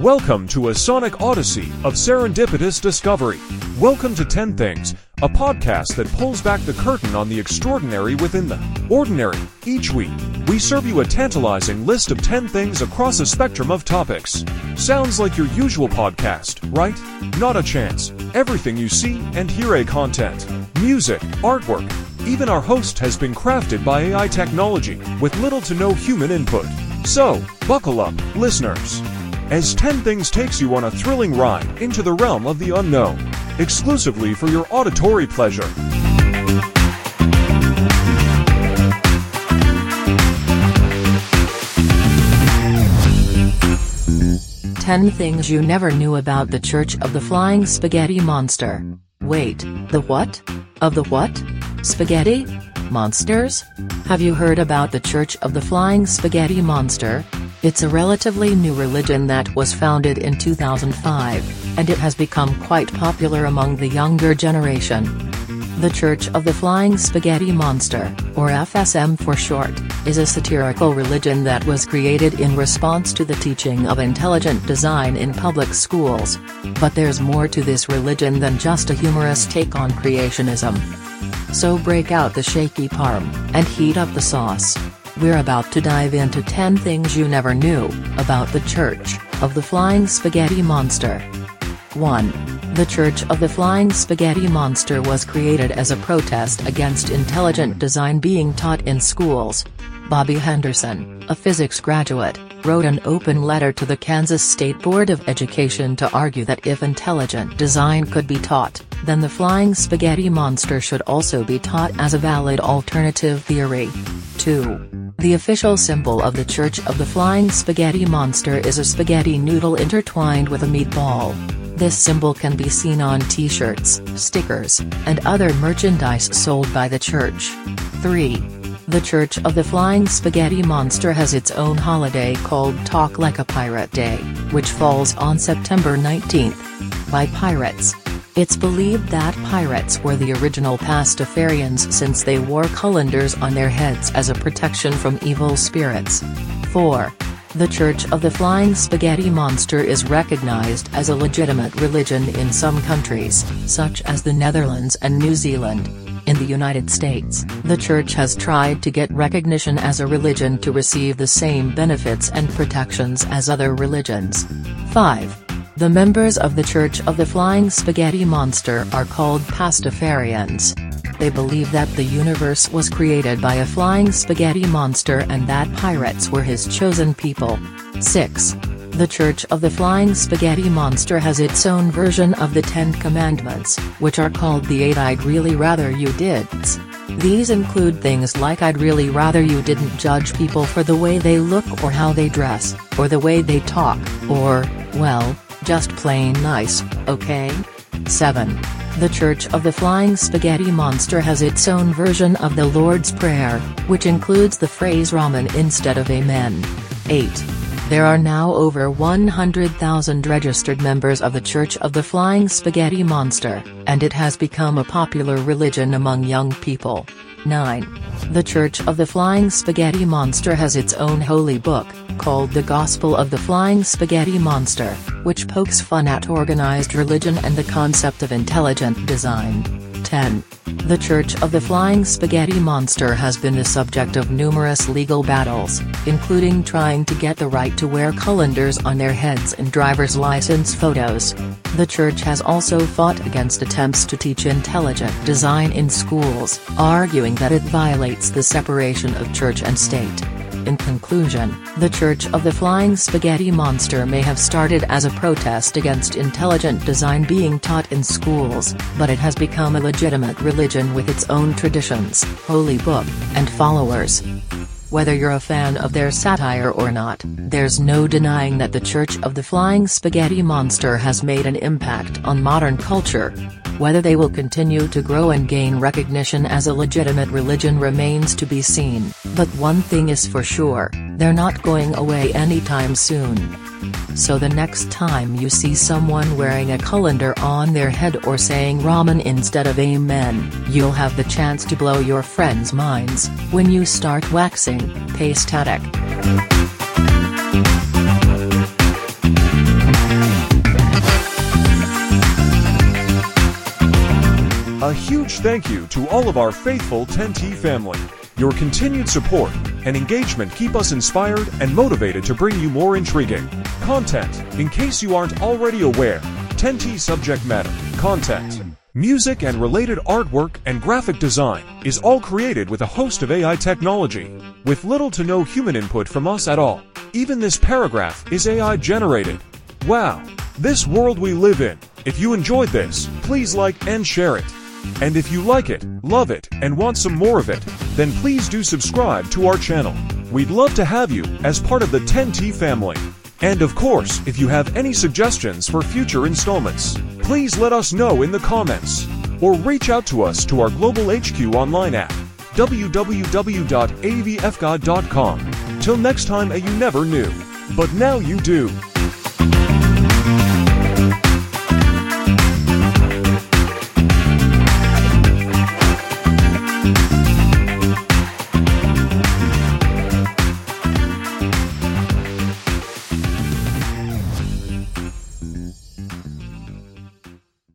Welcome to a sonic odyssey of serendipitous discovery. Welcome to 10 Things, a podcast that pulls back the curtain on the extraordinary within the ordinary. Each week, we serve you a tantalizing list of 10 things across a spectrum of topics. Sounds like your usual podcast, right? Not a chance. Everything you see and hear a content, music, artwork, even our host has been crafted by AI technology with little to no human input. So, buckle up, listeners as 10 Things takes you on a thrilling ride into the realm of the unknown, exclusively for your auditory pleasure. Ten things you never knew about the Church of the Flying Spaghetti Monster. Wait, the what? Of the what? Spaghetti? Monsters? Have you heard about the Church of the Flying Spaghetti Monster? It's a relatively new religion that was founded in 2005, and it has become quite popular among the younger generation. The Church of the Flying Spaghetti Monster, or FSM for short, is a satirical religion that was created in response to the teaching of intelligent design in public schools. But there's more to this religion than just a humorous take on creationism. So break out the shaky parm, and heat up the sauce. We're about to dive into 10 things you never knew about the Church of the Flying Spaghetti Monster. 1. The Church of the Flying Spaghetti Monster was created as a protest against intelligent design being taught in schools. Bobby Henderson, a physics graduate, wrote an open letter to the Kansas State Board of Education to argue that if intelligent design could be taught, then the flying spaghetti monster should also be taught as a valid alternative theory. 2. The official symbol of the Church of the Flying Spaghetti Monster is a spaghetti noodle intertwined with a meatball. This symbol can be seen on t-shirts, stickers, and other merchandise sold by the church. 3. The Church of the Flying Spaghetti Monster has its own holiday called Talk Like a Pirate Day, which falls on September 19th. By pirates, it's believed that pirates were the original Pastafarians since they wore colanders on their heads as a protection from evil spirits. 4. The Church of the Flying Spaghetti Monster is recognized as a legitimate religion in some countries, such as the Netherlands and New Zealand. In the United States, the Church has tried to get recognition as a religion to receive the same benefits and protections as other religions. 5. The members of the Church of the Flying Spaghetti Monster are called Pastafarians. They believe that the universe was created by a flying spaghetti monster and that pirates were his chosen people. 6. The Church of the Flying Spaghetti Monster has its own version of the Ten Commandments, which are called the Eight I'd Really Rather You Dids. These include things like I'd really rather you didn't judge people for the way they look or how they dress, or the way they talk, or, well, just plain nice, okay? 7. The Church of the Flying Spaghetti Monster has its own version of the Lord's Prayer, which includes the phrase ramen instead of amen. 8. There are now over 100,000 registered members of the Church of the Flying Spaghetti Monster, and it has become a popular religion among young people. 9. The Church of the Flying Spaghetti Monster has its own holy book, called The Gospel of the Flying Spaghetti Monster, which pokes fun at organized religion and the concept of intelligent design. 10. The Church of the Flying Spaghetti Monster has been the subject of numerous legal battles, including trying to get the right to wear colanders on their heads in driver's license photos. The church has also fought against attempts to teach intelligent design in schools, arguing that it violates the separation of church and state. In conclusion, the Church of the Flying Spaghetti Monster may have started as a protest against intelligent design being taught in schools, but it has become a legitimate religion with its own traditions, holy book, and followers. Whether you're a fan of their satire or not, there's no denying that the Church of the Flying Spaghetti Monster has made an impact on modern culture. Whether they will continue to grow and gain recognition as a legitimate religion remains to be seen, but one thing is for sure, they're not going away anytime soon. So the next time you see someone wearing a colander on their head or saying ramen instead of amen, you'll have the chance to blow your friends' minds, when you start waxing, pastatic. A huge thank you to all of our faithful 10T family. Your continued support and engagement keep us inspired and motivated to bring you more intriguing content. In case you aren't already aware, 10T subject matter, content, music and related artwork and graphic design is all created with a host of AI technology, with little to no human input from us at all. Even this paragraph is AI generated. Wow, this world we live in. If you enjoyed this, please like and share it. And if you like it, love it, and want some more of it, then please do subscribe to our channel. We'd love to have you as part of the 10T family. And of course, if you have any suggestions for future installments, please let us know in the comments or reach out to us to our Global HQ online app www.avfgod.com. Till next time, a you never knew, but now you do.